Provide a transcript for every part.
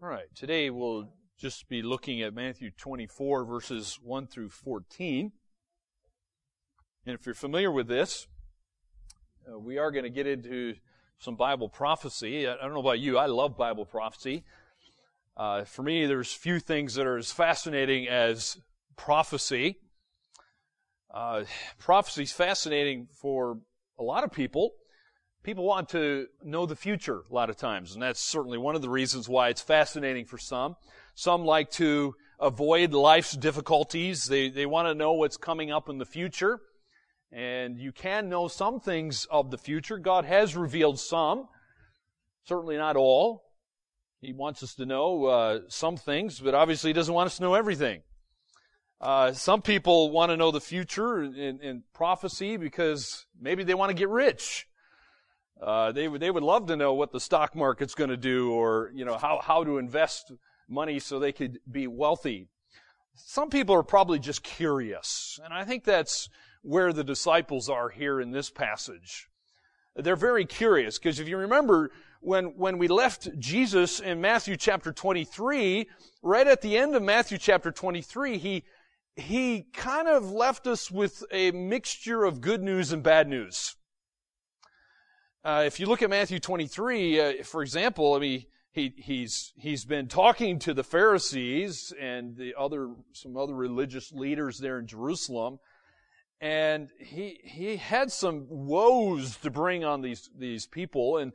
All right, today we'll just be looking at Matthew 24, verses 1 through 14. And if you're familiar with this, uh, we are going to get into some Bible prophecy. I don't know about you, I love Bible prophecy. Uh, for me, there's few things that are as fascinating as prophecy. Uh, prophecy is fascinating for a lot of people. People want to know the future a lot of times, and that's certainly one of the reasons why it's fascinating for some. Some like to avoid life's difficulties. They, they want to know what's coming up in the future. And you can know some things of the future. God has revealed some. Certainly not all. He wants us to know uh, some things, but obviously He doesn't want us to know everything. Uh, some people want to know the future in, in prophecy because maybe they want to get rich. Uh, they would they would love to know what the stock market's going to do, or you know how how to invest money so they could be wealthy. Some people are probably just curious, and I think that's where the disciples are here in this passage. They're very curious because if you remember when when we left Jesus in Matthew chapter 23, right at the end of Matthew chapter 23, he he kind of left us with a mixture of good news and bad news. Uh, if you look at Matthew 23, uh, for example, I mean, he, he's, he's been talking to the Pharisees and the other, some other religious leaders there in Jerusalem. And he, he had some woes to bring on these, these people. And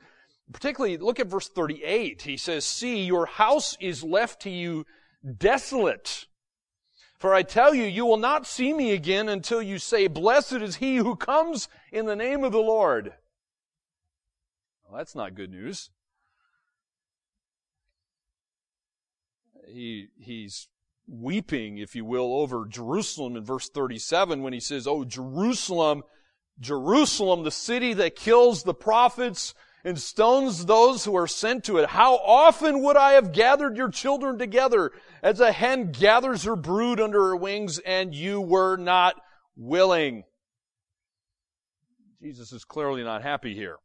particularly, look at verse 38. He says, See, your house is left to you desolate. For I tell you, you will not see me again until you say, Blessed is he who comes in the name of the Lord. Well, that's not good news. He, he's weeping, if you will, over Jerusalem in verse 37 when he says, Oh, Jerusalem, Jerusalem, the city that kills the prophets and stones those who are sent to it. How often would I have gathered your children together as a hen gathers her brood under her wings and you were not willing? Jesus is clearly not happy here.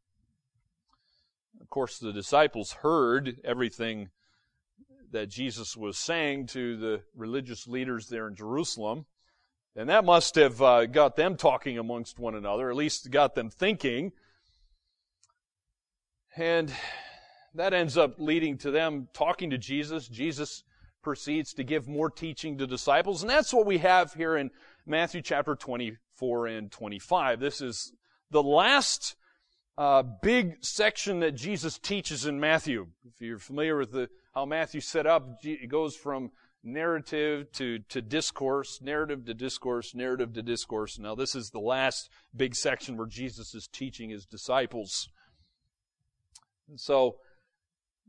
Of course, the disciples heard everything that Jesus was saying to the religious leaders there in Jerusalem. And that must have uh, got them talking amongst one another, at least got them thinking. And that ends up leading to them talking to Jesus. Jesus proceeds to give more teaching to disciples. And that's what we have here in Matthew chapter 24 and 25. This is the last uh, big section that Jesus teaches in Matthew. If you're familiar with the, how Matthew set up, it goes from narrative to, to discourse, narrative to discourse, narrative to discourse. Now, this is the last big section where Jesus is teaching his disciples. And so,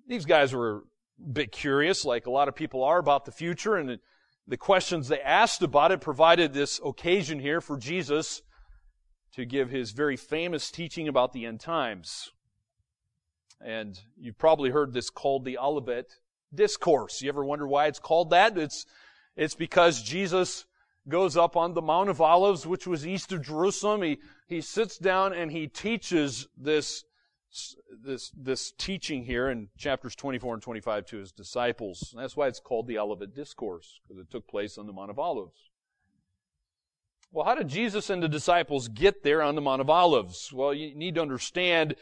these guys were a bit curious, like a lot of people are, about the future, and the questions they asked about it provided this occasion here for Jesus to give his very famous teaching about the end times. And you've probably heard this called the Olivet Discourse. You ever wonder why it's called that? It's, it's because Jesus goes up on the Mount of Olives, which was east of Jerusalem. He, he sits down and he teaches this, this, this teaching here in chapters 24 and 25 to his disciples. And that's why it's called the Olivet Discourse, because it took place on the Mount of Olives. Well, how did Jesus and the disciples get there on the Mount of Olives? Well, you need to understand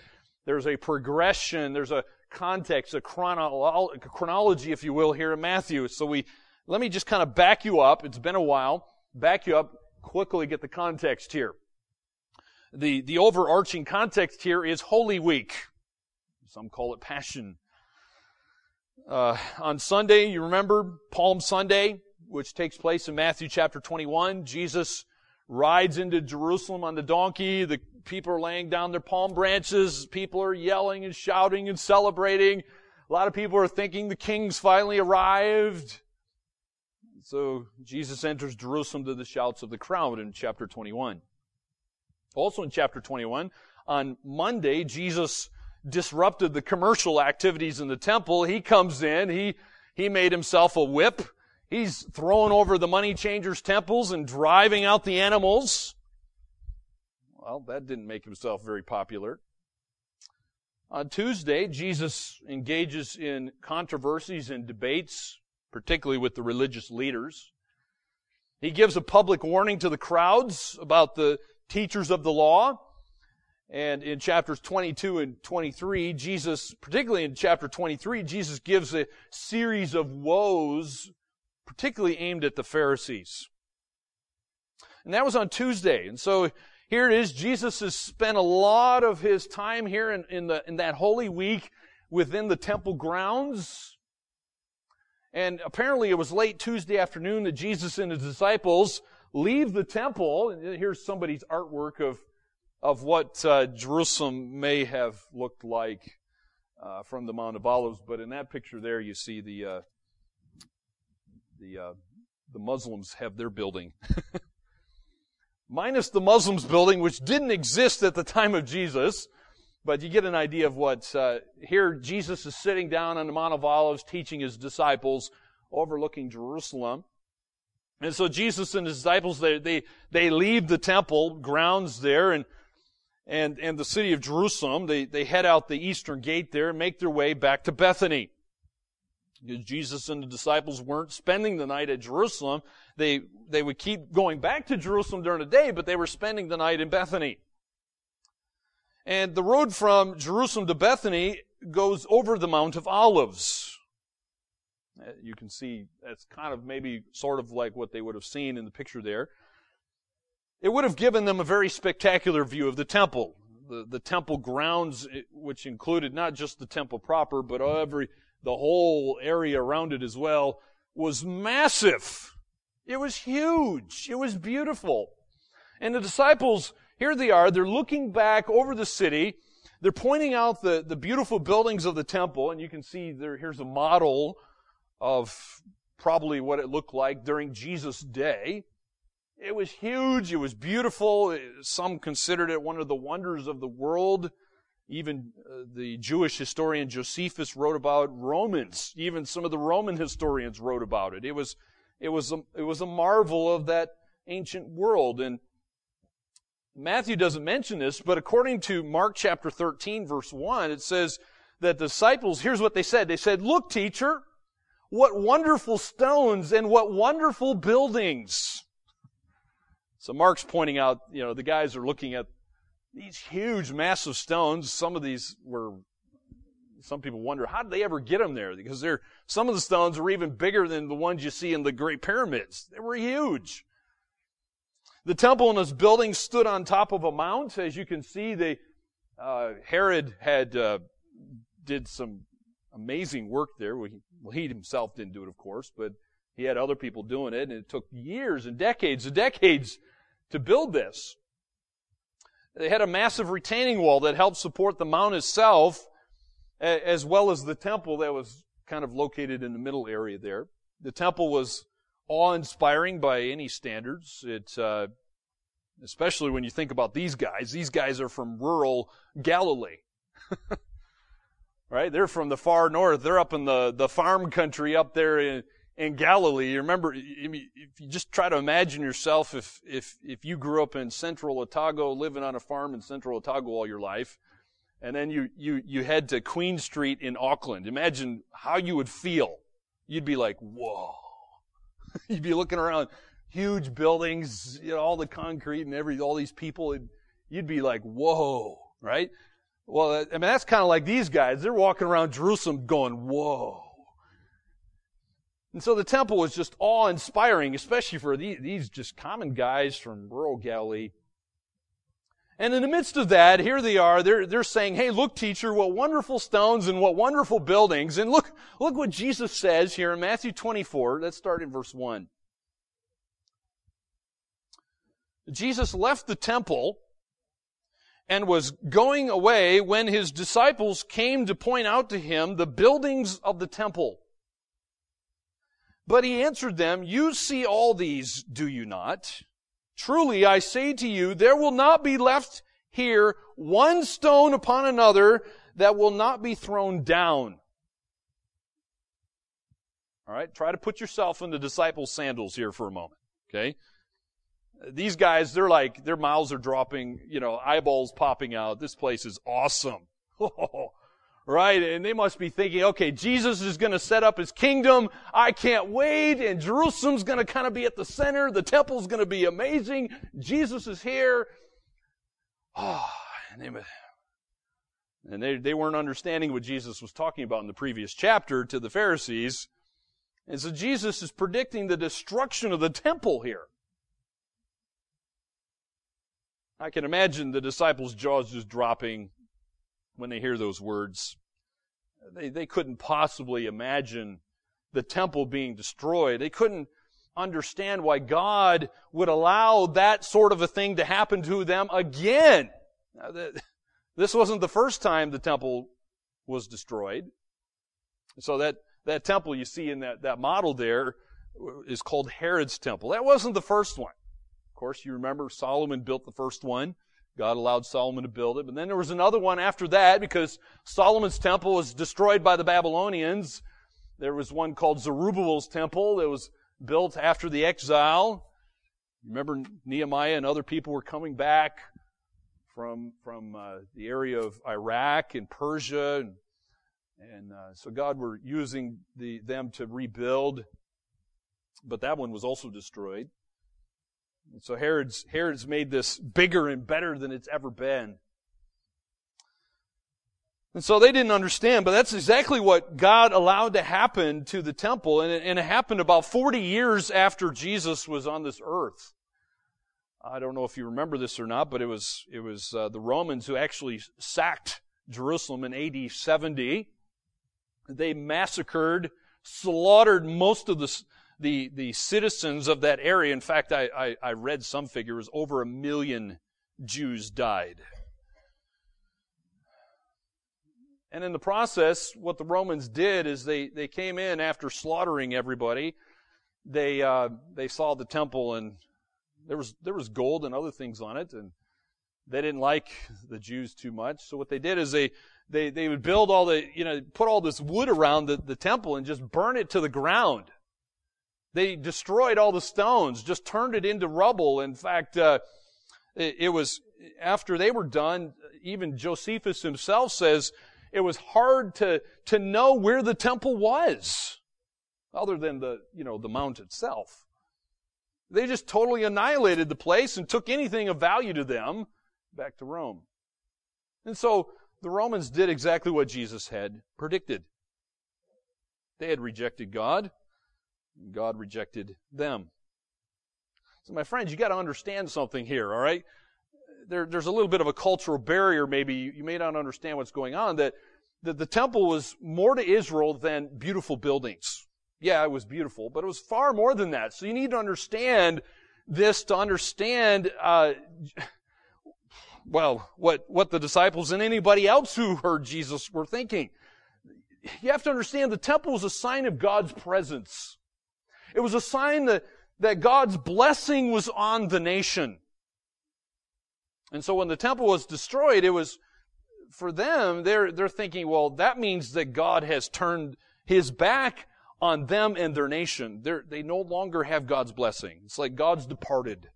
there's a progression, there's a context, a chrono- chronology, if you will, here in Matthew. So we, let me just kind of back you up. It's been a while. Back you up, quickly get the context here. The, the overarching context here is Holy Week. Some call it Passion. Uh, on Sunday, you remember Palm Sunday, which takes place in Matthew chapter 21. Jesus rides into Jerusalem on the donkey. The people are laying down their palm branches. People are yelling and shouting and celebrating. A lot of people are thinking the king's finally arrived. So Jesus enters Jerusalem to the shouts of the crowd in chapter 21. Also in chapter 21, on Monday, Jesus disrupted the commercial activities in the temple. He comes in, he, he made himself a whip, He's throwing over the money changers' temples and driving out the animals. Well, that didn't make himself very popular. On Tuesday, Jesus engages in controversies and debates, particularly with the religious leaders. He gives a public warning to the crowds about the teachers of the law. And in chapters 22 and 23, Jesus, particularly in chapter 23, Jesus gives a series of woes, particularly aimed at the Pharisees. And that was on Tuesday. And so here it is. Jesus has spent a lot of his time here in, in, the, in that Holy Week within the temple grounds. And apparently it was late Tuesday afternoon that Jesus and his disciples leave the temple. And here's somebody's artwork of, of what uh, Jerusalem may have looked like uh, from the Mount of Olives. But in that picture there, you see the, uh, the, uh, the Muslims have their building. minus the Muslims building, which didn't exist at the time of Jesus. But you get an idea of what, uh, here Jesus is sitting down on the Mount of Olives teaching his disciples overlooking Jerusalem. And so Jesus and his disciples, they, they, they leave the temple grounds there and, and, and the city of Jerusalem. They, they head out the eastern gate there and make their way back to Bethany. Because Jesus and the disciples weren't spending the night at Jerusalem. They, they would keep going back to Jerusalem during the day, but they were spending the night in Bethany. And the road from Jerusalem to Bethany goes over the Mount of Olives. Uh, you can see that's kind of maybe sort of like what they would have seen in the picture there. It would have given them a very spectacular view of the temple. The, the temple grounds, which included not just the temple proper, but every, the whole area around it as well, was massive. It was huge. It was beautiful. And the disciples, here they are, they're looking back over the city. They're pointing out the, the beautiful buildings of the temple, and you can see there, here's a model of probably what it looked like during Jesus' day. It was huge. It was beautiful. Some considered it one of the wonders of the world. Even uh, the Jewish historian Josephus wrote about Romans. Even some of the Roman historians wrote about it. It was, it was a, it was a marvel of that ancient world. And Matthew doesn't mention this, but according to Mark chapter 13 verse 1, it says that the disciples, here's what they said. They said, look teacher, what wonderful stones and what wonderful buildings. So Mark's pointing out, you know, the guys are looking at these huge, massive stones. Some of these were, some people wonder, how did they ever get them there? Because they're, some of the stones were even bigger than the ones you see in the Great Pyramids. They were huge. The temple and its building stood on top of a mount. As you can see, they, uh, Herod had, uh, did some amazing work there. Well he, well, he himself didn't do it, of course, but he had other people doing it, and it took years and decades and decades to build this. They had a massive retaining wall that helped support the mount itself, as well as the temple that was kind of located in the middle area there. The temple was awe-inspiring by any standards. It, uh, especially when you think about these guys. These guys are from rural Galilee. right? They're from the far north. They're up in the, the farm country up there in, in Galilee. You remember, if you just try to imagine yourself if, if, if you grew up in central Otago, living on a farm in central Otago all your life, and then you, you, you head to Queen Street in Auckland. Imagine how you would feel. You'd be like, whoa. You'd be looking around huge buildings, you know, all the concrete and every, all these people. You'd be like, whoa, right? Well, I mean, that's kind of like these guys. They're walking around Jerusalem going, whoa. And so the temple was just awe inspiring, especially for these, just common guys from rural Galilee. And in the midst of that, here they are, they're, they're saying, hey, look, teacher, what wonderful stones and what wonderful buildings. And look, look what Jesus says here in Matthew 24. Let's start in verse 1. Jesus left the temple and was going away when his disciples came to point out to him the buildings of the temple. But he answered them, You see all these, do you not? Truly, I say to you, there will not be left here one stone upon another that will not be thrown down. All right, try to put yourself in the disciples' sandals here for a moment. Okay? These guys, they're like, their mouths are dropping, you know, eyeballs popping out. This place is awesome. Oh, right? And they must be thinking, okay, Jesus is going to set up his kingdom. I can't wait. And Jerusalem's going to kind of be at the center. The temple's going to be amazing. Jesus is here. Oh, and they, and they, they weren't understanding what Jesus was talking about in the previous chapter to the Pharisees. And so Jesus is predicting the destruction of the temple here. I can imagine the disciples' jaws just dropping when they hear those words. They, they couldn't possibly imagine the temple being destroyed. They couldn't understand why God would allow that sort of a thing to happen to them again. This wasn't the first time the temple was destroyed. So that, that temple you see in that, that model there is called Herod's temple. That wasn't the first one. Of course, you remember Solomon built the first one. God allowed Solomon to build it. But then there was another one after that because Solomon's temple was destroyed by the Babylonians. There was one called Zerubbabel's temple that was built after the exile. Remember Nehemiah and other people were coming back from, from uh, the area of Iraq and Persia. And, and uh, so God were using the, them to rebuild. But that one was also destroyed. And so Herod's, Herod's made this bigger and better than it's ever been. And so they didn't understand, but that's exactly what God allowed to happen to the temple. And it, and it happened about 40 years after Jesus was on this earth. I don't know if you remember this or not, but it was, it was uh, the Romans who actually sacked Jerusalem in AD 70. They massacred, slaughtered most of the, the, the citizens of that area. In fact, I, I, I read some figures, over a million Jews died. And in the process, what the Romans did is they, they came in after slaughtering everybody. They, uh, they saw the temple and there was, there was gold and other things on it and they didn't like the Jews too much. So what they did is they, they, they would build all the, you know, put all this wood around the, the temple and just burn it to the ground. They destroyed all the stones, just turned it into rubble. In fact, uh, it, it was after they were done, even Josephus himself says it was hard to, to know where the temple was, other than the, you know, the mount itself. They just totally annihilated the place and took anything of value to them back to Rome. And so the Romans did exactly what Jesus had predicted. They had rejected God. God rejected them. So my friends, you got to understand something here, all right? There, there's a little bit of a cultural barrier, maybe you may not understand what's going on, that, that the temple was more to Israel than beautiful buildings. Yeah, it was beautiful, but it was far more than that. So you need to understand this to understand, uh, well, what, what the disciples and anybody else who heard Jesus were thinking. You have to understand the temple was a sign of God's presence. It was a sign that, that God's blessing was on the nation. And so when the temple was destroyed, it was, for them, they're, they're thinking, well, that means that God has turned his back on them and their nation. They're, they no longer have God's blessing. It's like God's departed.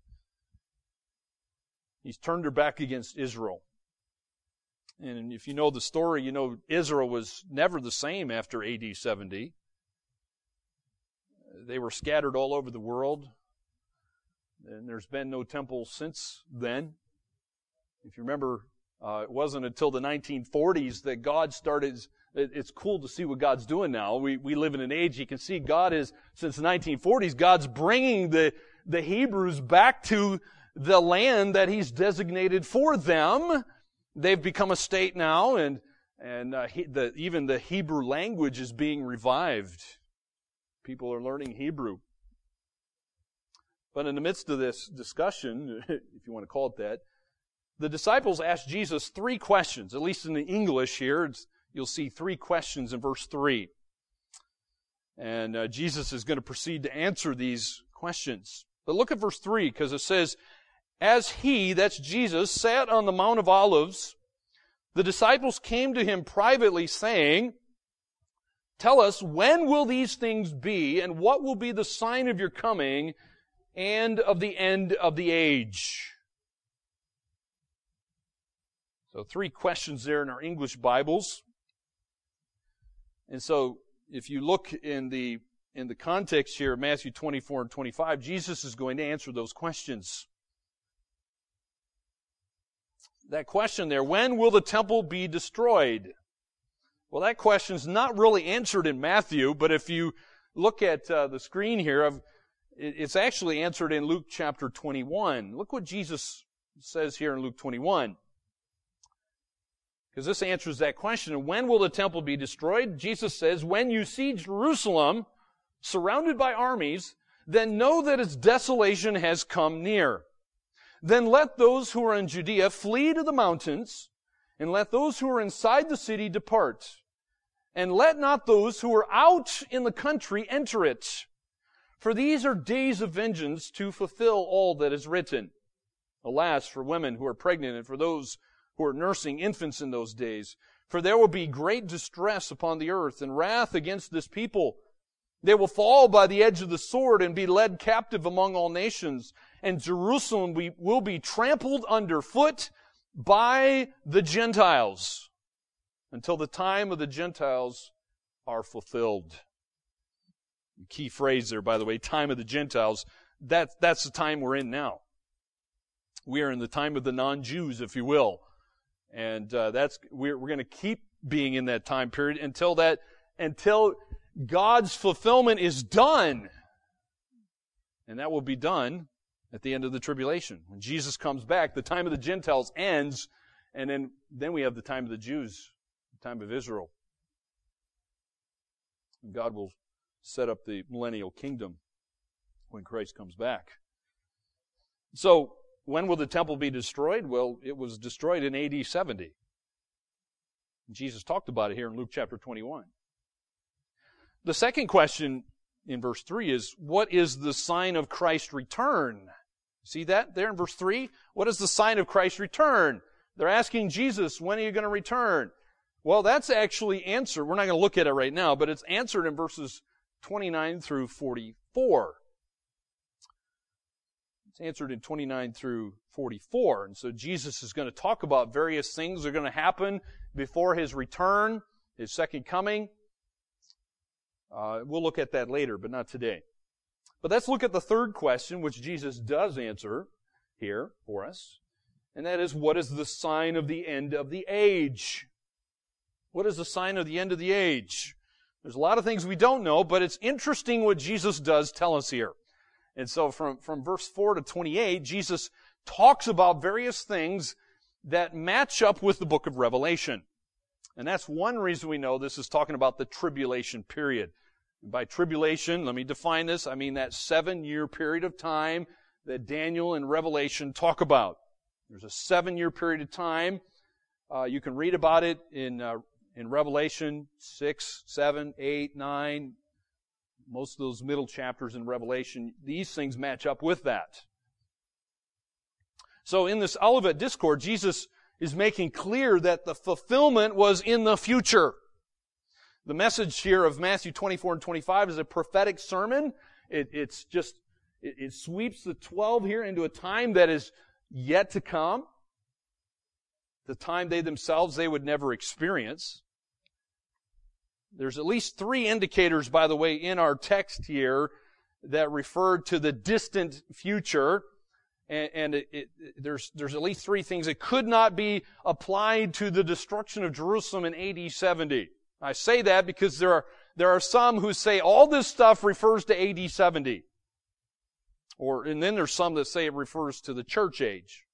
He's turned their back against Israel. And if you know the story, you know Israel was never the same after AD 70. They were scattered all over the world. And there's been no temple since then. If you remember, uh, it wasn't until the 1940s that God started. It's cool to see what God's doing now. We, we live in an age you can see God is, since the 1940s, God's bringing the, the Hebrews back to the land that He's designated for them. They've become a state now, and, and uh, he, the, even the Hebrew language is being revived. People are learning Hebrew. But in the midst of this discussion, if you want to call it that, the disciples asked Jesus three questions, at least in the English here. you'll see three questions in verse 3. And uh, Jesus is going to proceed to answer these questions. But look at verse 3 because it says, As he, that's Jesus, sat on the Mount of Olives, the disciples came to him privately saying, Tell us, when will these things be, and what will be the sign of your coming and of the end of the age? So, three questions there in our English Bibles. And so if you look in the in the context here of Matthew 24 and 25, Jesus is going to answer those questions. That question there, when will the temple be destroyed? Well, that question is not really answered in Matthew, but if you look at uh, the screen here, of, it's actually answered in Luke chapter 21. Look what Jesus says here in Luke 21. Because this answers that question. When will the temple be destroyed? Jesus says, when you see Jerusalem surrounded by armies, then know that its desolation has come near. Then let those who are in Judea flee to the mountains, and let those who are inside the city depart. And let not those who are out in the country enter it. For these are days of vengeance to fulfill all that is written. Alas, for women who are pregnant and for those who are nursing infants in those days. For there will be great distress upon the earth and wrath against this people. They will fall by the edge of the sword and be led captive among all nations. And Jerusalem will be trampled underfoot by the Gentiles until the time of the Gentiles are fulfilled. Key phrase there, by the way, time of the Gentiles. That, that's the time we're in now. We are in the time of the non-Jews, if you will. And uh, that's we're, we're going to keep being in that time period until that until God's fulfillment is done. And that will be done at the end of the tribulation. When Jesus comes back, the time of the Gentiles ends, and then, then we have the time of the Jews time of Israel. God will set up the millennial kingdom when Christ comes back. So, when will the temple be destroyed? Well, it was destroyed in AD 70. Jesus talked about it here in Luke chapter 21. The second question in verse 3 is, what is the sign of Christ's return? See that there in verse 3? What is the sign of Christ's return? They're asking Jesus, when are you going to return? Well, that's actually answered. We're not going to look at it right now, but it's answered in verses 29 through 44. It's answered in 29 through 44. And so Jesus is going to talk about various things that are going to happen before his return, his second coming. Uh, we'll look at that later, but not today. But let's look at the third question, which Jesus does answer here for us. And that is, what is the sign of the end of the age? What is the sign of the end of the age? There's a lot of things we don't know, but it's interesting what Jesus does tell us here. And so from, from verse 4 to 28, Jesus talks about various things that match up with the book of Revelation. And that's one reason we know this is talking about the tribulation period. By tribulation, let me define this. I mean that seven year period of time that Daniel and Revelation talk about. There's a seven year period of time. Uh, you can read about it in uh, in Revelation 6, 7, 8, 9, most of those middle chapters in Revelation, these things match up with that. So in this Olivet Discourse, Jesus is making clear that the fulfillment was in the future. The message here of Matthew 24 and 25 is a prophetic sermon. It, it's just, it, it sweeps the 12 here into a time that is yet to come the time they themselves they would never experience. There's at least three indicators, by the way, in our text here that refer to the distant future. And, and it, it, there's, there's at least three things that could not be applied to the destruction of Jerusalem in AD 70. I say that because there are, there are some who say all this stuff refers to AD 70. Or, and then there's some that say it refers to the church age.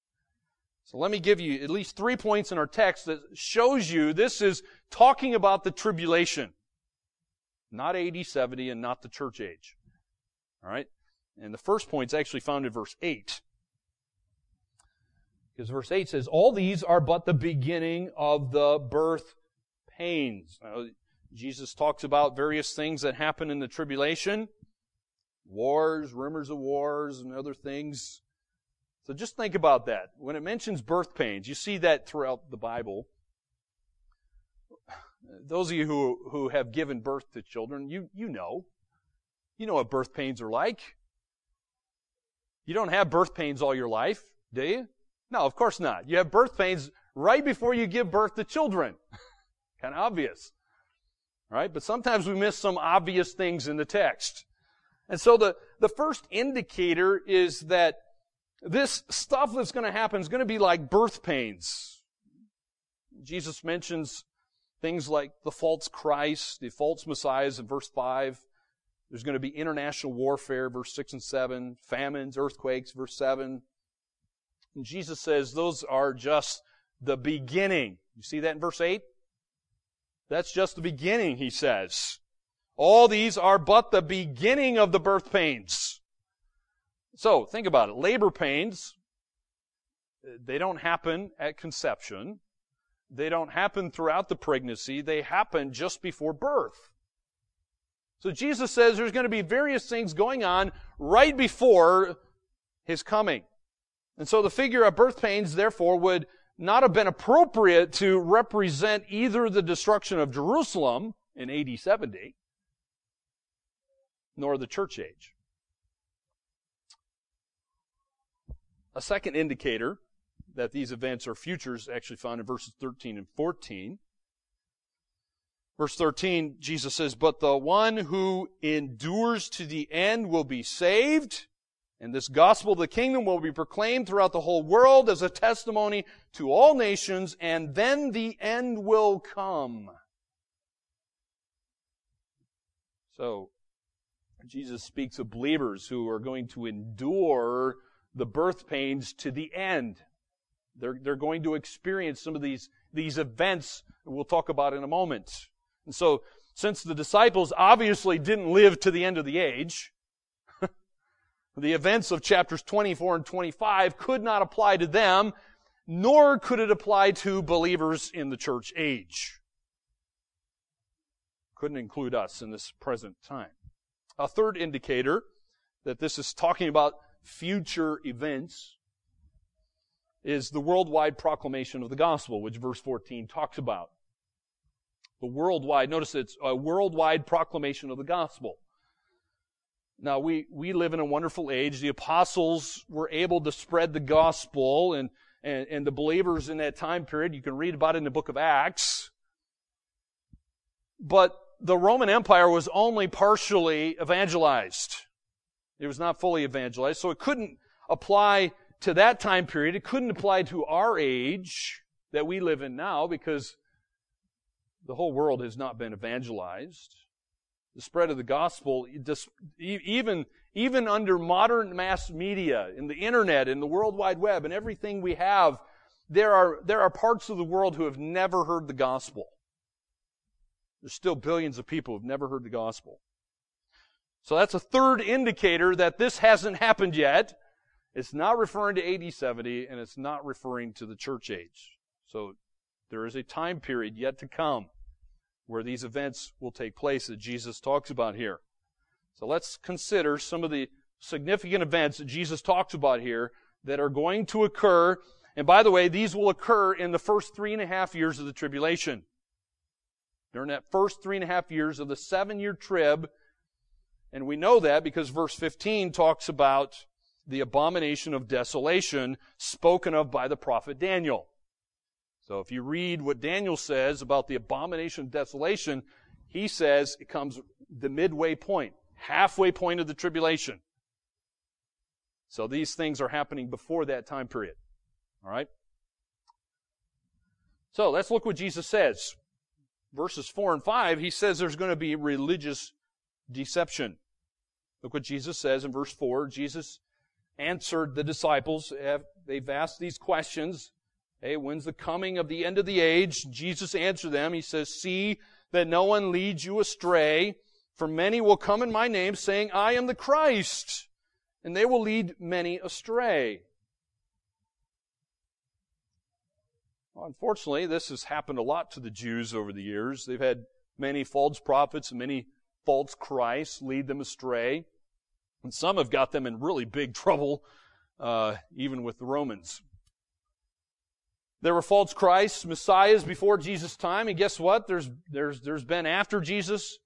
So let me give you at least three points in our text that shows you this is talking about the tribulation. Not AD 70 and not the church age. Alright? And the first point is actually found in verse 8. Because verse 8 says, All these are but the beginning of the birth pains. Now, Jesus talks about various things that happen in the tribulation. Wars, rumors of wars, and other things. So just think about that. When it mentions birth pains, you see that throughout the Bible. Those of you who, who have given birth to children, you, you know. You know what birth pains are like. You don't have birth pains all your life, do you? No, of course not. You have birth pains right before you give birth to children. kind of obvious. Right? But sometimes we miss some obvious things in the text. And so the, the first indicator is that this stuff that's going to happen is going to be like birth pains. Jesus mentions things like the false Christ, the false messiahs in verse 5. There's going to be international warfare, verse 6 and 7, famines, earthquakes, verse 7. And Jesus says those are just the beginning. You see that in verse 8? That's just the beginning, he says. All these are but the beginning of the birth pains. So, think about it. Labor pains, they don't happen at conception. They don't happen throughout the pregnancy. They happen just before birth. So Jesus says there's going to be various things going on right before his coming. And so the figure of birth pains, therefore, would not have been appropriate to represent either the destruction of Jerusalem in AD 70, nor the church age. A second indicator that these events are futures actually found in verses 13 and 14. Verse 13, Jesus says, But the one who endures to the end will be saved. And this gospel of the kingdom will be proclaimed throughout the whole world as a testimony to all nations, and then the end will come. So, Jesus speaks of believers who are going to endure the birth pains to the end. They're, they're going to experience some of these, these events we'll talk about in a moment. And so, since the disciples obviously didn't live to the end of the age, the events of chapters 24 and 25 could not apply to them, nor could it apply to believers in the church age. Couldn't include us in this present time. A third indicator that this is talking about future events is the worldwide proclamation of the gospel, which verse 14 talks about. The worldwide, notice it's a worldwide proclamation of the gospel. Now, we, we live in a wonderful age. The apostles were able to spread the gospel, and, and, and the believers in that time period, you can read about it in the book of Acts. But the Roman Empire was only partially evangelized. It was not fully evangelized, so it couldn't apply to that time period. It couldn't apply to our age that we live in now because the whole world has not been evangelized. The spread of the gospel, even, even under modern mass media, in the internet, in the World Wide Web, and everything we have, there are, there are parts of the world who have never heard the gospel. There's still billions of people who have never heard the gospel. So that's a third indicator that this hasn't happened yet. It's not referring to AD 70, and it's not referring to the church age. So there is a time period yet to come where these events will take place that Jesus talks about here. So let's consider some of the significant events that Jesus talks about here that are going to occur. And by the way, these will occur in the first three and a half years of the tribulation. During that first three and a half years of the seven year trib. And we know that because verse 15 talks about the abomination of desolation spoken of by the prophet Daniel. So if you read what Daniel says about the abomination of desolation, he says it comes the midway point, halfway point of the tribulation. So these things are happening before that time period. All right? So let's look what Jesus says. Verses 4 and 5, he says there's going to be religious deception. Look what Jesus says in verse 4. Jesus answered the disciples. They've asked these questions. Hey, when's the coming of the end of the age? Jesus answered them. He says, See that no one leads you astray, for many will come in my name, saying, I am the Christ, and they will lead many astray. Well, unfortunately, this has happened a lot to the Jews over the years. They've had many false prophets and many false Christs lead them astray. And some have got them in really big trouble, uh, even with the Romans. There were false Christs, messiahs before Jesus' time, and guess what? There's, there's, there's been after Jesus,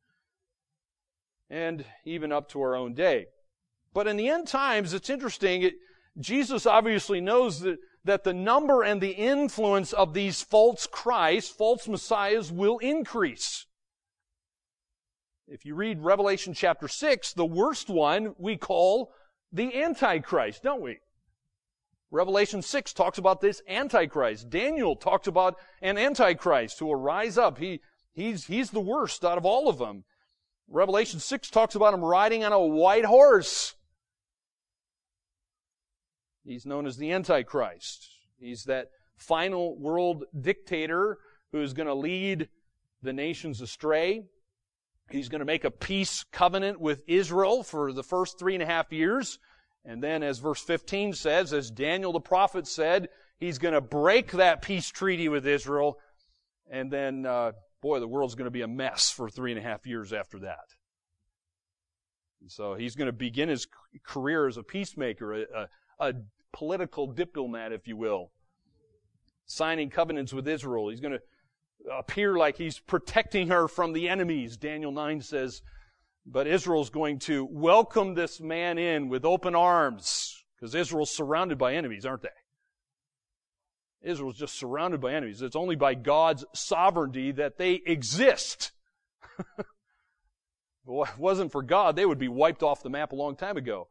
and even up to our own day. But in the end times, it's interesting, it, Jesus obviously knows that, that the number and the influence of these false Christs, false messiahs, will increase. If you read Revelation chapter 6, the worst one we call the Antichrist, don't we? Revelation 6 talks about this Antichrist. Daniel talks about an Antichrist who will rise up. He, he's, he's the worst out of all of them. Revelation 6 talks about him riding on a white horse. He's known as the Antichrist. He's that final world dictator who's going to lead the nations astray. He's going to make a peace covenant with Israel for the first three and a half years. And then, as verse 15 says, as Daniel the prophet said, he's going to break that peace treaty with Israel. And then, uh, boy, the world's going to be a mess for three and a half years after that. And so he's going to begin his career as a peacemaker, a, a, a political diplomat, if you will, signing covenants with Israel. He's going to appear like he's protecting her from the enemies. Daniel 9 says, but Israel's going to welcome this man in with open arms because Israel's surrounded by enemies, aren't they? Israel's just surrounded by enemies. It's only by God's sovereignty that they exist. if it wasn't for God, they would be wiped off the map a long time ago.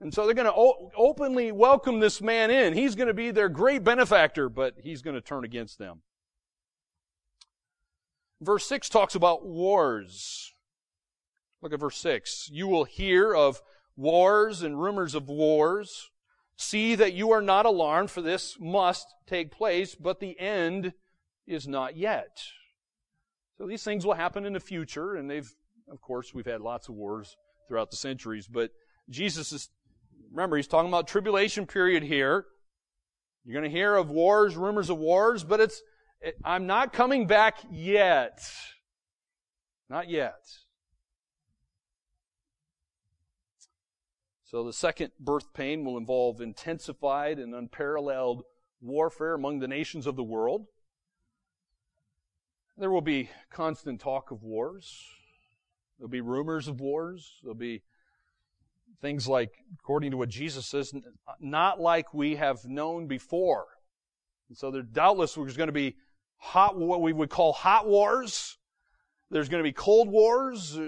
And so they're going to o- openly welcome this man in. He's going to be their great benefactor, but he's going to turn against them. Verse 6 talks about wars. Look at verse 6. You will hear of wars and rumors of wars. See that you are not alarmed, for this must take place, but the end is not yet. So these things will happen in the future, and they've, of course, we've had lots of wars throughout the centuries, but Jesus is, remember, he's talking about tribulation period here. You're going to hear of wars, rumors of wars, but it's, I'm not coming back yet. Not yet. So the second birth pain will involve intensified and unparalleled warfare among the nations of the world. There will be constant talk of wars. There'll be rumors of wars. There'll be things like, according to what Jesus says, not like we have known before. And so there doubtless there's going to be hot, what we would call hot wars. There's going to be cold wars,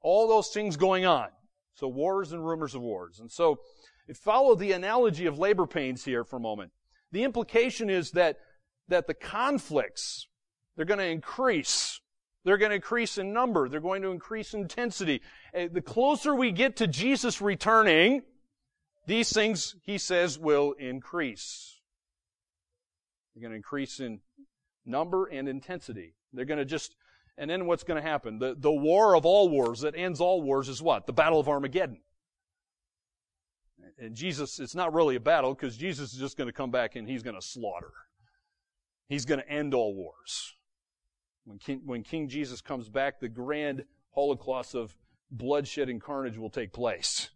all those things going on. So wars and rumors of wars. And so follow the analogy of labor pains here for a moment. The implication is that, that the conflicts, they're going to increase. They're going to increase in number. They're going to increase in intensity. Uh, the closer we get to Jesus returning, these things, he says, will increase. They're going to increase in number and intensity. They're going to just, and then what's going to happen? The, the war of all wars that ends all wars is what? The Battle of Armageddon. And Jesus, it's not really a battle because Jesus is just going to come back and he's going to slaughter. He's going to end all wars. When King, when King Jesus comes back, the grand holocaust of bloodshed and carnage will take place.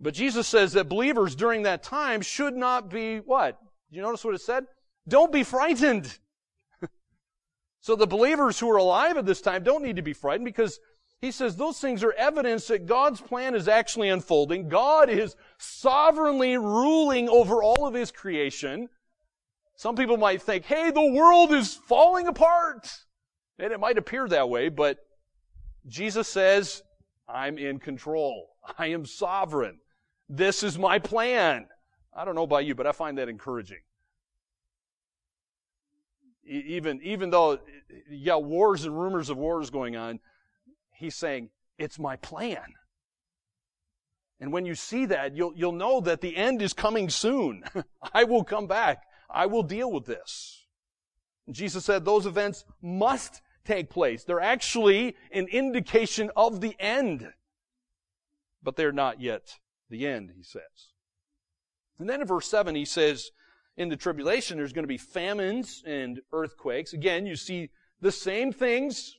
But Jesus says that believers during that time should not be what? Did you notice what it said? Don't be frightened. So the believers who are alive at this time don't need to be frightened because he says those things are evidence that God's plan is actually unfolding. God is sovereignly ruling over all of his creation. Some people might think, hey, the world is falling apart. And it might appear that way, but Jesus says, I'm in control. I am sovereign. This is my plan. I don't know about you, but I find that encouraging even, even though you got wars and rumors of wars going on, he's saying, it's my plan. And when you see that, you'll, you'll know that the end is coming soon. I will come back. I will deal with this. And Jesus said those events must take place. They're actually an indication of the end. But they're not yet the end, he says. And then in verse 7, he says, in the tribulation, there's going to be famines and earthquakes. Again, you see the same things.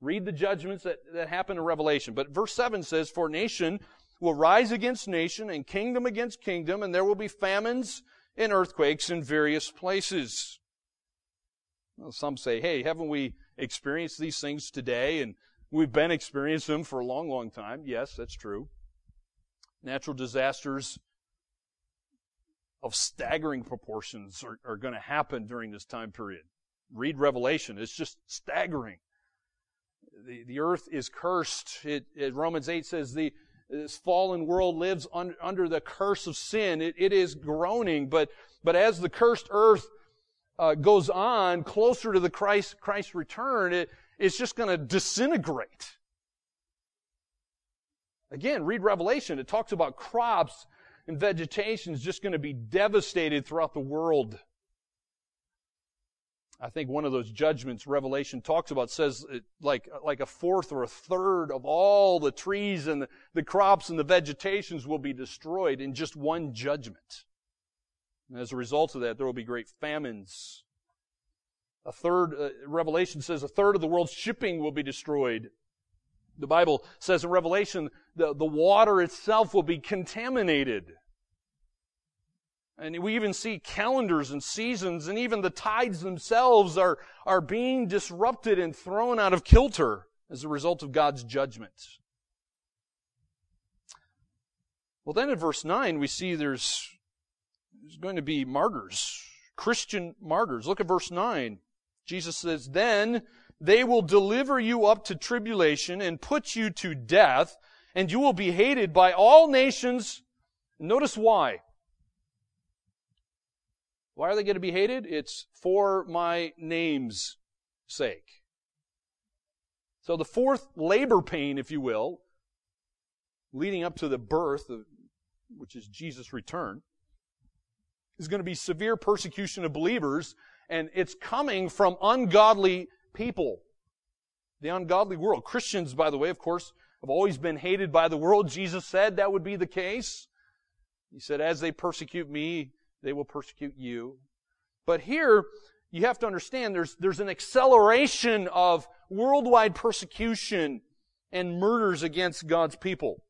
Read the judgments that, that happen in Revelation. But verse 7 says, For nation will rise against nation and kingdom against kingdom, and there will be famines and earthquakes in various places. Well, some say, hey, haven't we experienced these things today? And we've been experiencing them for a long, long time. Yes, that's true. Natural disasters of staggering proportions are, are going to happen during this time period. Read Revelation. It's just staggering. the, the earth is cursed. It, it, Romans 8 says the, this fallen world lives un, under the curse of sin. It, it is groaning, but, but as the cursed earth uh, goes on closer to the Christ, Christ's return, it, it's just going to disintegrate. Again, read Revelation. It talks about crops and vegetation is just going to be devastated throughout the world. I think one of those judgments Revelation talks about says like, like a fourth or a third of all the trees and the, the crops and the vegetations will be destroyed in just one judgment. And as a result of that, there will be great famines. A third, uh, Revelation says a third of the world's shipping will be destroyed. The Bible says in Revelation, the, the water itself will be contaminated. And we even see calendars and seasons and even the tides themselves are, are being disrupted and thrown out of kilter as a result of God's judgment. Well, then in verse 9, we see there's, there's going to be martyrs, Christian martyrs. Look at verse 9. Jesus says, Then they will deliver you up to tribulation and put you to death, and you will be hated by all nations. Notice why. Why are they going to be hated? It's for my name's sake. So the fourth labor pain, if you will, leading up to the birth, of, which is Jesus' return, is going to be severe persecution of believers, and it's coming from ungodly people. The ungodly world. Christians, by the way, of course, have always been hated by the world. Jesus said that would be the case. He said, as they persecute me, they will persecute you. But here, you have to understand there's, there's an acceleration of worldwide persecution and murders against God's people.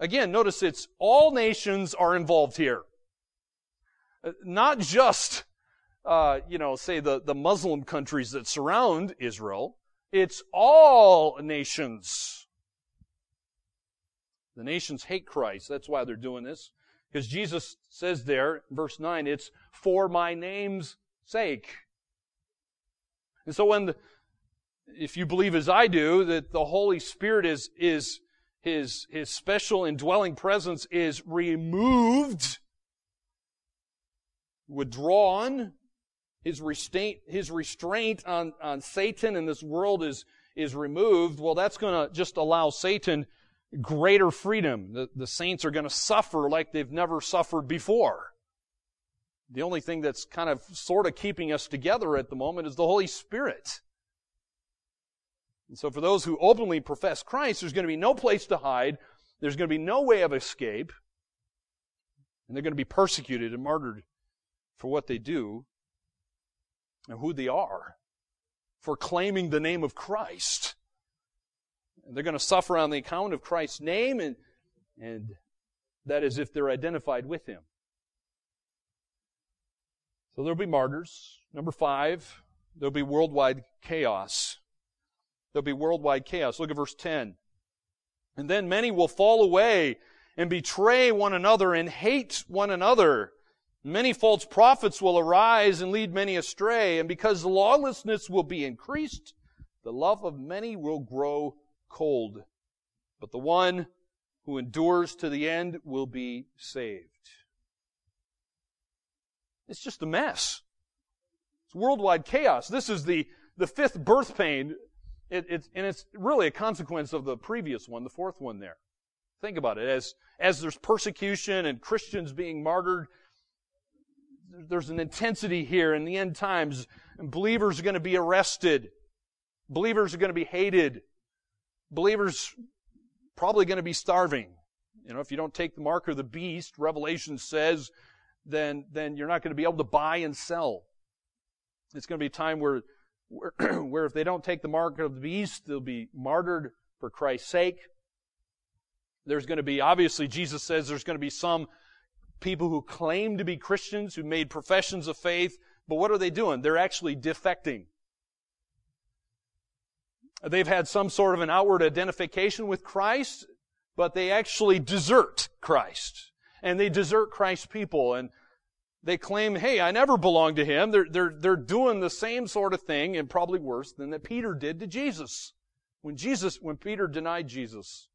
Again, notice it's all nations are involved here. Uh, not just, uh, you know, say the, the Muslim countries that surround Israel. It's all nations. The nations hate Christ. That's why they're doing this. Because Jesus says there, verse 9, it's for my name's sake. And so when, the, if you believe as I do, that the Holy Spirit is, is, his, his special indwelling presence is removed, withdrawn, his restraint, his restraint on, on Satan and this world is, is removed, well, that's going to just allow Satan greater freedom. The, the saints are going to suffer like they've never suffered before. The only thing that's kind of sort of keeping us together at the moment is the Holy Spirit. And so for those who openly profess Christ, there's going to be no place to hide. There's going to be no way of escape. And they're going to be persecuted and martyred for what they do and who they are for claiming the name of Christ. They're going to suffer on the account of Christ's name, and, and that is if they're identified with Him. So there'll be martyrs. Number five, there'll be worldwide chaos. There'll be worldwide chaos. Look at verse 10. And then many will fall away and betray one another and hate one another. Many false prophets will arise and lead many astray. And because lawlessness will be increased, the love of many will grow cold, but the one who endures to the end will be saved. It's just a mess. It's worldwide chaos. This is the, the fifth birth pain, it, it, and it's really a consequence of the previous one, the fourth one there. Think about it. As, as there's persecution and Christians being martyred, there's an intensity here in the end times. And believers are going to be arrested. Believers are going to be hated believers probably going to be starving. You know, if you don't take the mark of the beast, Revelation says, then, then you're not going to be able to buy and sell. It's going to be a time where, where, where if they don't take the mark of the beast, they'll be martyred for Christ's sake. There's going to be, obviously, Jesus says there's going to be some people who claim to be Christians, who made professions of faith, but what are they doing? They're actually defecting. They've had some sort of an outward identification with Christ, but they actually desert Christ. And they desert Christ's people. And they claim, hey, I never belonged to him. They're, they're, they're doing the same sort of thing, and probably worse, than that Peter did to Jesus. When Jesus, when Peter denied Jesus.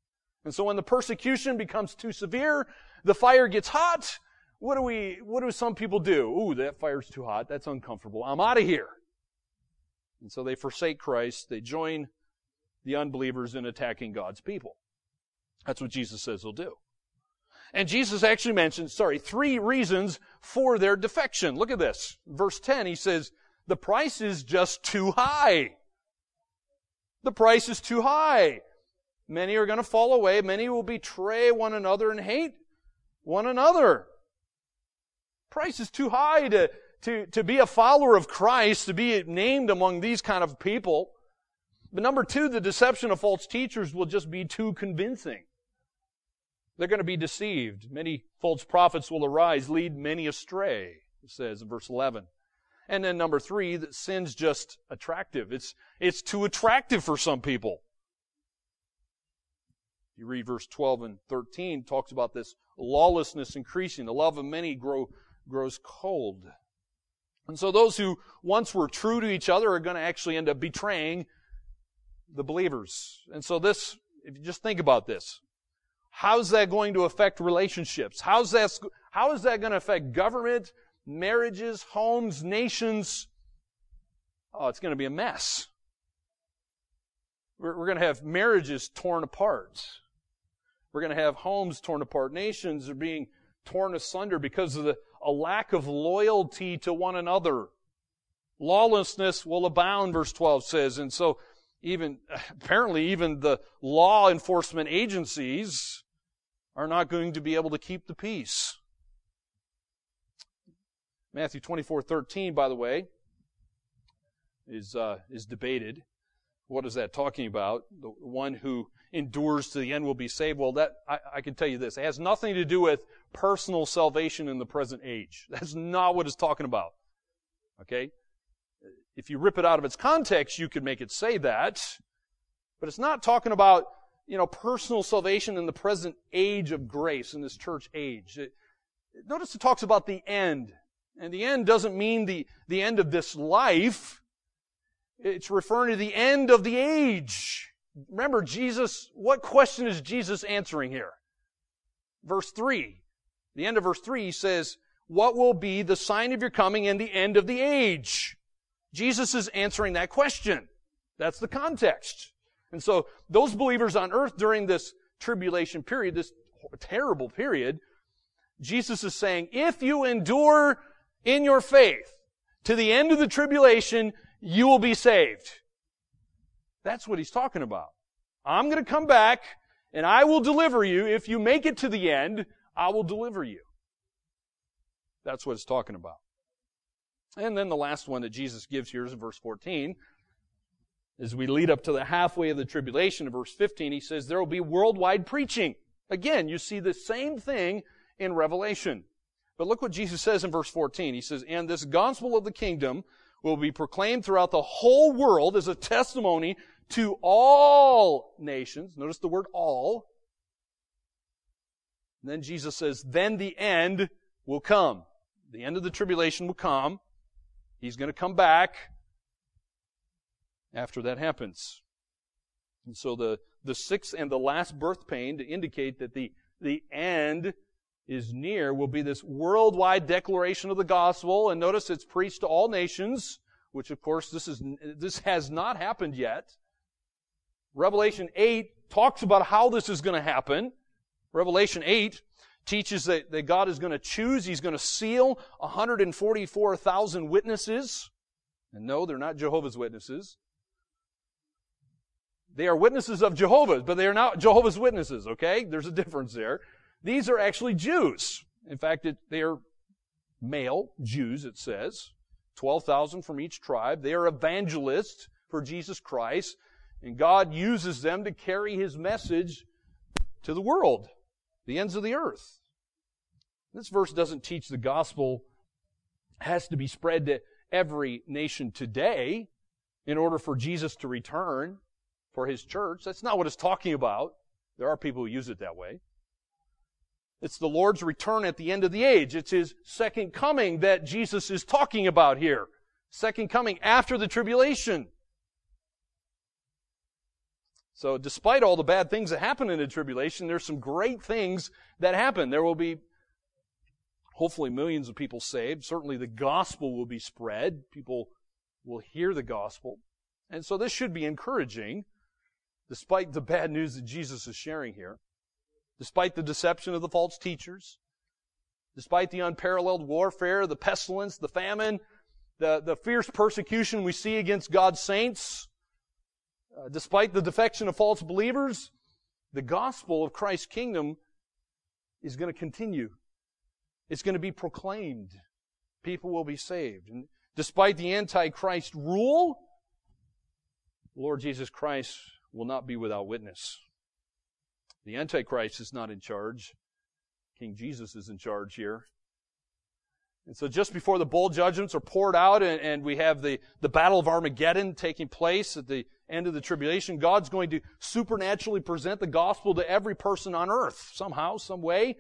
And so when the persecution becomes too severe, the fire gets hot, what do we, what do some people do? Ooh, that fire's too hot. That's uncomfortable. I'm out of here. And so they forsake Christ. They join the unbelievers in attacking God's people. That's what Jesus says he'll do. And Jesus actually mentions, sorry, three reasons for their defection. Look at this. Verse 10, he says, the price is just too high. The price is too high. Many are going to fall away. Many will betray one another and hate one another. Price is too high to, to, to be a follower of Christ, to be named among these kind of people. But number two, the deception of false teachers will just be too convincing. They're going to be deceived. Many false prophets will arise, lead many astray, it says in verse 11. And then number three, that sin's just attractive. It's, it's too attractive for some people. You read verse 12 and 13, talks about this lawlessness increasing. The love of many grow, grows cold. And so those who once were true to each other are going to actually end up betraying the believers. And so this, if you just think about this, how's that going to affect relationships? How's that, how is that going to affect government, marriages, homes, nations? Oh, it's going to be a mess. We're, we're going to have marriages torn apart. We're going to have homes torn apart. Nations are being torn asunder because of the, a lack of loyalty to one another. Lawlessness will abound, verse 12 says. And so even, apparently even the law enforcement agencies are not going to be able to keep the peace. Matthew 24, 13, by the way, is, uh, is debated. What is that talking about? The one who endures to the end will be saved. Well, that, I, I can tell you this. It has nothing to do with personal salvation in the present age. That's not what it's talking about. Okay? If you rip it out of its context, you could make it say that. But it's not talking about, you know, personal salvation in the present age of grace, in this church age. It, notice it talks about the end. And the end doesn't mean the, the end of this life. It's referring to the end of the age. Remember, Jesus, what question is Jesus answering here? Verse 3. The end of verse 3 he says, What will be the sign of your coming and the end of the age? Jesus is answering that question. That's the context. And so those believers on earth during this tribulation period, this terrible period, Jesus is saying, if you endure in your faith to the end of the tribulation, you will be saved. That's what he's talking about. I'm going to come back and I will deliver you. If you make it to the end, I will deliver you. That's what it's talking about. And then the last one that Jesus gives here is in verse 14. As we lead up to the halfway of the tribulation, in verse 15, he says there will be worldwide preaching. Again, you see the same thing in Revelation. But look what Jesus says in verse 14. He says, And this gospel of the kingdom will be proclaimed throughout the whole world as a testimony to all nations. Notice the word all. And then Jesus says, then the end will come. The end of the tribulation will come. He's going to come back after that happens. And so the, the sixth and the last birth pain to indicate that the, the end is near will be this worldwide declaration of the gospel. And notice it's preached to all nations, which of course this is, this has not happened yet. Revelation 8 talks about how this is going to happen. Revelation 8 teaches that, that God is going to choose, He's going to seal 144,000 witnesses. And no, they're not Jehovah's Witnesses. They are witnesses of Jehovah's, but they are not Jehovah's Witnesses, okay? There's a difference there. These are actually Jews. In fact, it, they are male Jews, it says. 12,000 from each tribe. They are evangelists for Jesus Christ. And God uses them to carry His message to the world, the ends of the earth. This verse doesn't teach the gospel has to be spread to every nation today in order for Jesus to return for His church. That's not what it's talking about. There are people who use it that way. It's the Lord's return at the end of the age. It's His second coming that Jesus is talking about here. Second coming after the tribulation. So despite all the bad things that happen in the tribulation, there's some great things that happen. There will be hopefully millions of people saved. Certainly the gospel will be spread. People will hear the gospel. And so this should be encouraging, despite the bad news that Jesus is sharing here, despite the deception of the false teachers, despite the unparalleled warfare, the pestilence, the famine, the, the fierce persecution we see against God's saints, uh, despite the defection of false believers, the gospel of Christ's kingdom is going to continue. It's going to be proclaimed. People will be saved. And despite the Antichrist rule, Lord Jesus Christ will not be without witness. The Antichrist is not in charge. King Jesus is in charge here. And so just before the bowl judgments are poured out and, and, we have the, the battle of Armageddon taking place at the end of the tribulation, God's going to supernaturally present the gospel to every person on earth, somehow, some way.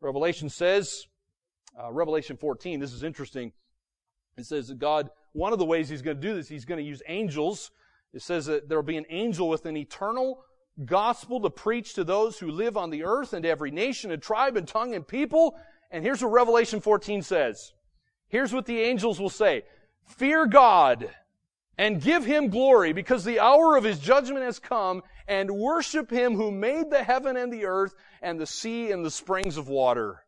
Revelation says, uh, Revelation 14, this is interesting. It says that God, one of the ways He's going to do this, He's going to use angels. It says that there will be an angel with an eternal gospel to preach to those who live on the earth and to every nation and tribe and tongue and people. And here's what Revelation 14 says. Here's what the angels will say. Fear God and give him glory because the hour of his judgment has come and worship him who made the heaven and the earth and the sea and the springs of water.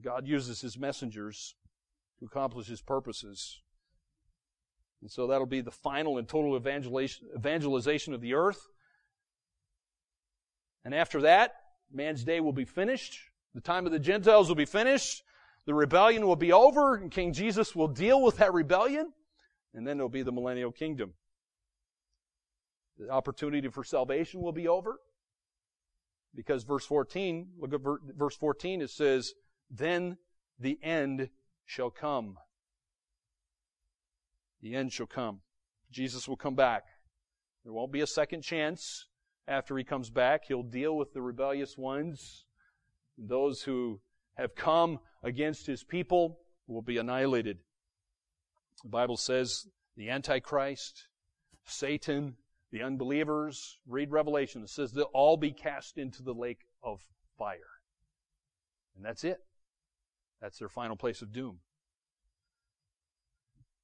God uses his messengers to accomplish his purposes. And so that'll be the final and total evangelization of the earth. And after that, man's day will be finished. The time of the Gentiles will be finished. The rebellion will be over, and King Jesus will deal with that rebellion. And then there'll be the millennial kingdom. The opportunity for salvation will be over. Because verse 14, look at verse 14, it says, Then the end shall come. The end shall come. Jesus will come back. There won't be a second chance after he comes back. He'll deal with the rebellious ones. Those who have come against his people will be annihilated. The Bible says the Antichrist, Satan, the unbelievers, read Revelation. It says they'll all be cast into the lake of fire. And that's it. That's their final place of doom.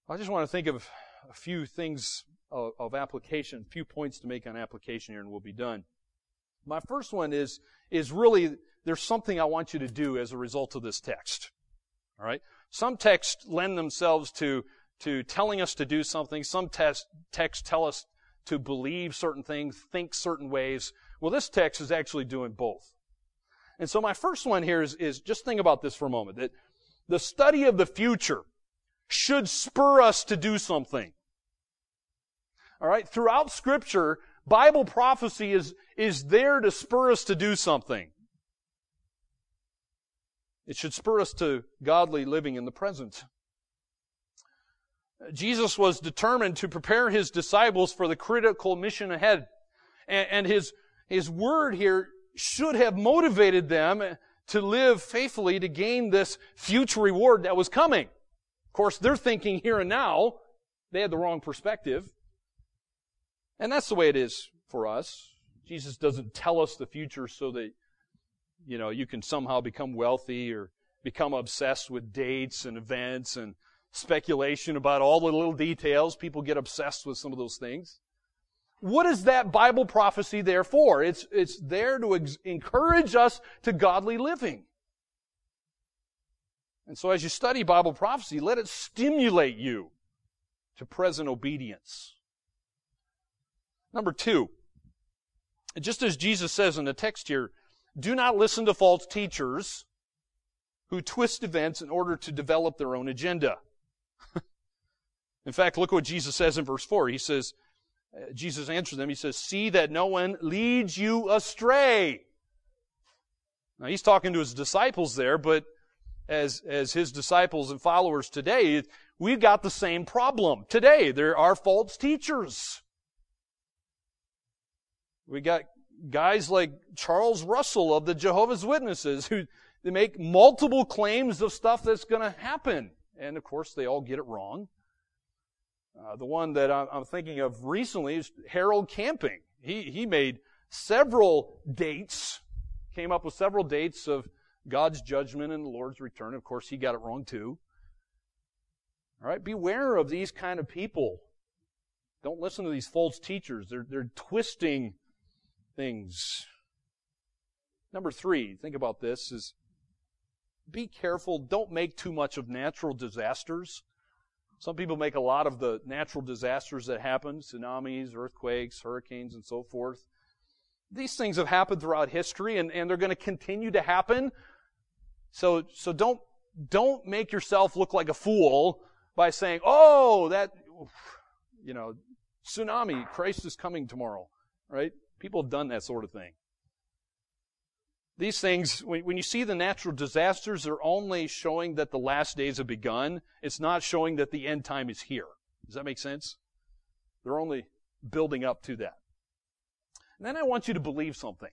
I just want to think of a few things of, application, a few points to make on application here, and we'll be done. My first one is, is really, there's something I want you to do as a result of this text. All right? Some texts lend themselves to, to telling us to do something. Some text, texts tell us to believe certain things, think certain ways. Well, this text is actually doing both. And so my first one here is, is just think about this for a moment, that the study of the future should spur us to do something. All right? Throughout scripture, Bible prophecy is, is there to spur us to do something. It should spur us to godly living in the present. Jesus was determined to prepare his disciples for the critical mission ahead. And, and his, his word here should have motivated them to live faithfully to gain this future reward that was coming. Of course, they're thinking here and now. They had the wrong perspective. And that's the way it is for us. Jesus doesn't tell us the future so that, you know, you can somehow become wealthy or become obsessed with dates and events and speculation about all the little details. People get obsessed with some of those things. What is that Bible prophecy there for? It's, it's there to ex- encourage us to godly living. And so as you study Bible prophecy, let it stimulate you to present obedience. Number two, just as Jesus says in the text here, do not listen to false teachers who twist events in order to develop their own agenda. in fact, look what Jesus says in verse 4. He says, uh, Jesus answers them, he says, See that no one leads you astray. Now he's talking to his disciples there, but as, as his disciples and followers today, we've got the same problem. Today, there are false teachers. We got guys like Charles Russell of the Jehovah's Witnesses who they make multiple claims of stuff that's going to happen. And of course, they all get it wrong. Uh, the one that I'm thinking of recently is Harold Camping. He, he made several dates, came up with several dates of God's judgment and the Lord's return. Of course, he got it wrong too. All right, beware of these kind of people. Don't listen to these false teachers. They're, they're twisting things. Number three, think about this, is be careful. Don't make too much of natural disasters. Some people make a lot of the natural disasters that happen, tsunamis, earthquakes, hurricanes, and so forth. These things have happened throughout history and, and they're going to continue to happen. So, so don't, don't make yourself look like a fool by saying, oh, that, you know, tsunami, Christ is coming tomorrow, right? People have done that sort of thing. These things, when, you see the natural disasters, they're only showing that the last days have begun. It's not showing that the end time is here. Does that make sense? They're only building up to that. And then I want you to believe something.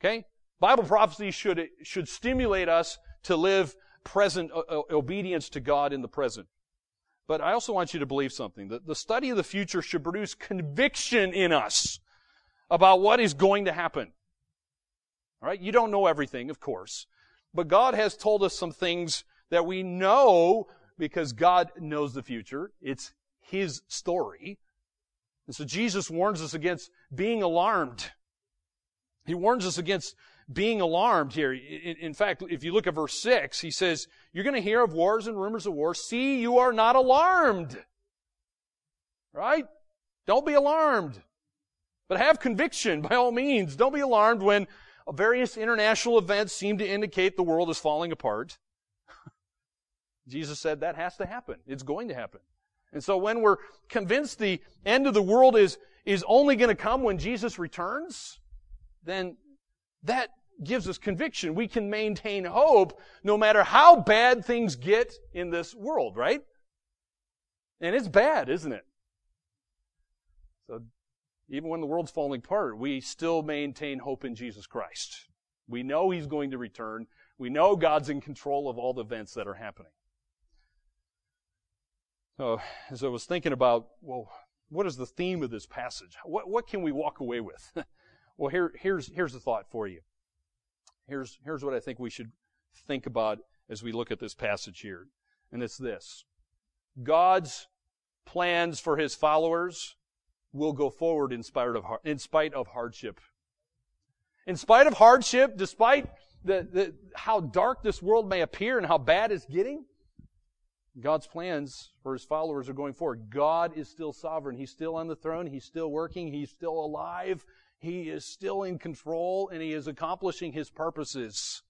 Okay? Bible prophecy should, should stimulate us to live present uh, obedience to God in the present. But I also want you to believe something. That the study of the future should produce conviction in us about what is going to happen. All right? You don't know everything, of course. But God has told us some things that we know because God knows the future. It's His story. And so Jesus warns us against being alarmed. He warns us against being alarmed here. In, fact, if you look at verse 6, he says, You're going to hear of wars and rumors of war. See, you are not alarmed. Right? Don't be alarmed. But have conviction by all means. Don't be alarmed when various international events seem to indicate the world is falling apart. Jesus said that has to happen. It's going to happen. And so when we're convinced the end of the world is, is only going to come when Jesus returns, then that gives us conviction. We can maintain hope no matter how bad things get in this world, right? And it's bad, isn't it? So even when the world's falling apart, we still maintain hope in Jesus Christ. We know He's going to return. We know God's in control of all the events that are happening. So, as I was thinking about, well, what is the theme of this passage? What, what can we walk away with? well, here, here's, here's the thought for you. Here's, here's what I think we should think about as we look at this passage here. And it's this. God's plans for his followers will go forward in spite of, in spite of hardship. In spite of hardship, despite the, the, how dark this world may appear and how bad it's getting, God's plans for his followers are going forward. God is still sovereign. He's still on the throne. He's still working. He's still alive. He is still in control and he is accomplishing his purposes.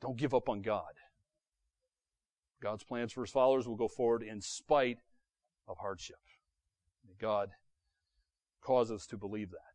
Don't give up on God. God's plans for his followers will go forward in spite of hardship. May God cause us to believe that.